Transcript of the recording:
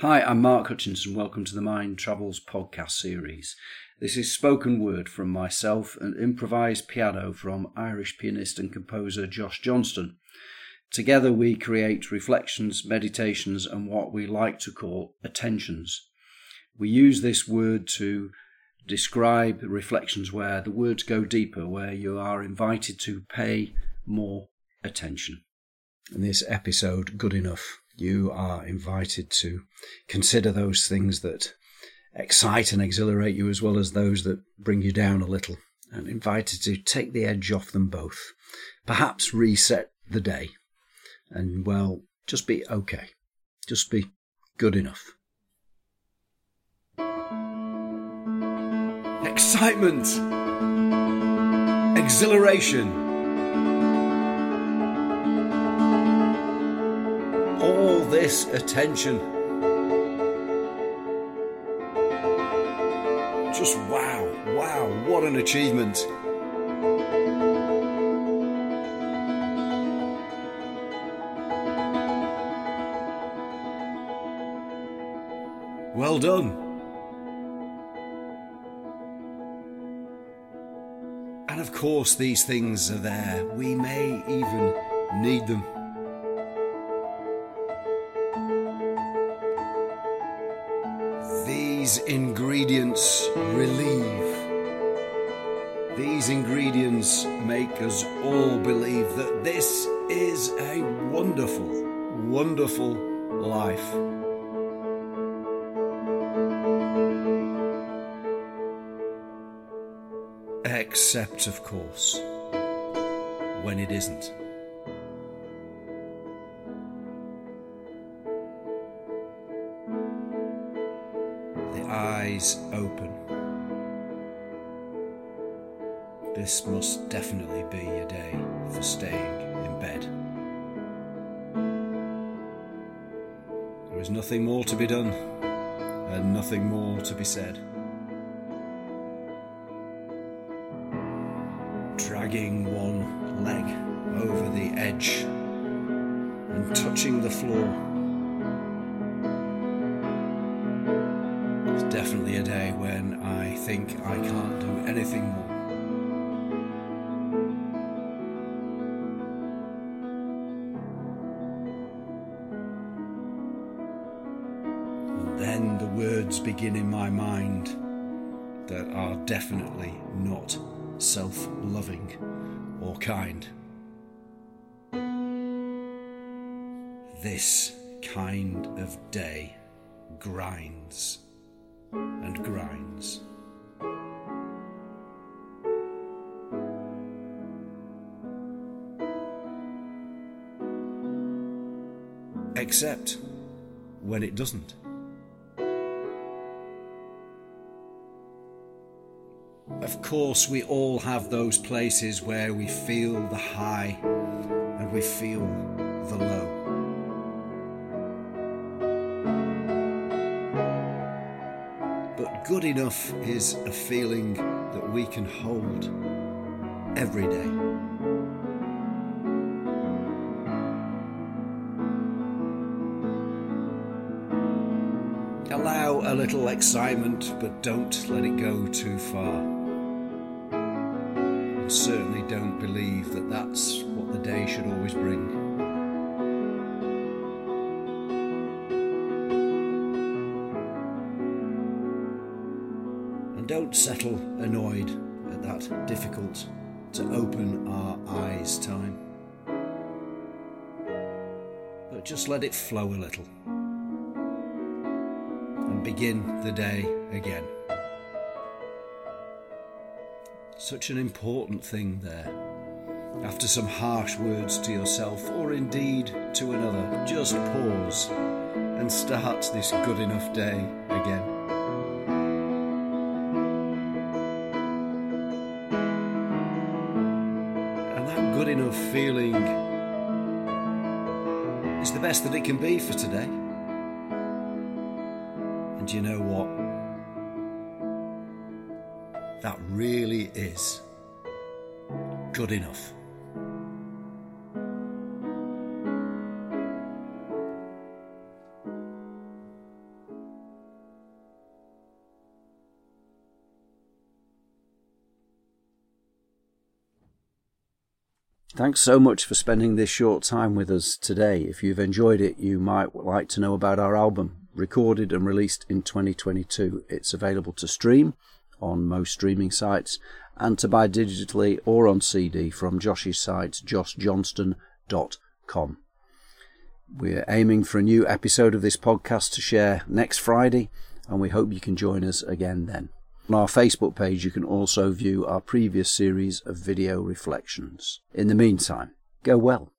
Hi, I'm Mark Hutchinson. Welcome to the Mind Travels podcast series. This is spoken word from myself and improvised piano from Irish pianist and composer Josh Johnston. Together we create reflections, meditations, and what we like to call attentions. We use this word to describe reflections where the words go deeper, where you are invited to pay more attention. In this episode, Good Enough, you are invited to consider those things that excite and exhilarate you as well as those that bring you down a little, and invited to take the edge off them both. Perhaps reset the day, and well, just be okay. Just be good enough. Excitement! Exhilaration! This attention. Just wow, wow, what an achievement! Well done. And of course, these things are there. We may even need them. These ingredients relieve. These ingredients make us all believe that this is a wonderful, wonderful life. Except, of course, when it isn't. Eyes open. This must definitely be a day for staying in bed. There is nothing more to be done and nothing more to be said. dragging one leg over the edge and touching the floor. It's definitely a day when I think I can't do anything more. And then the words begin in my mind that are definitely not self loving or kind. This kind of day grinds and grinds. Except when it doesn't. Of course, we all have those places where we feel the high and we feel the low. Good enough is a feeling that we can hold every day. Allow a little excitement, but don't let it go too far And certainly don't believe that that's what the day should always bring. Don't settle annoyed at that difficult to open our eyes time. But just let it flow a little and begin the day again. Such an important thing there. After some harsh words to yourself, or indeed to another, just pause and start this good enough day again. That good enough feeling is the best that it can be for today. And you know what? That really is good enough. Thanks so much for spending this short time with us today. If you've enjoyed it, you might like to know about our album, recorded and released in 2022. It's available to stream on most streaming sites and to buy digitally or on CD from Josh's site, joshjohnston.com. We're aiming for a new episode of this podcast to share next Friday, and we hope you can join us again then. On our Facebook page, you can also view our previous series of video reflections. In the meantime, go well.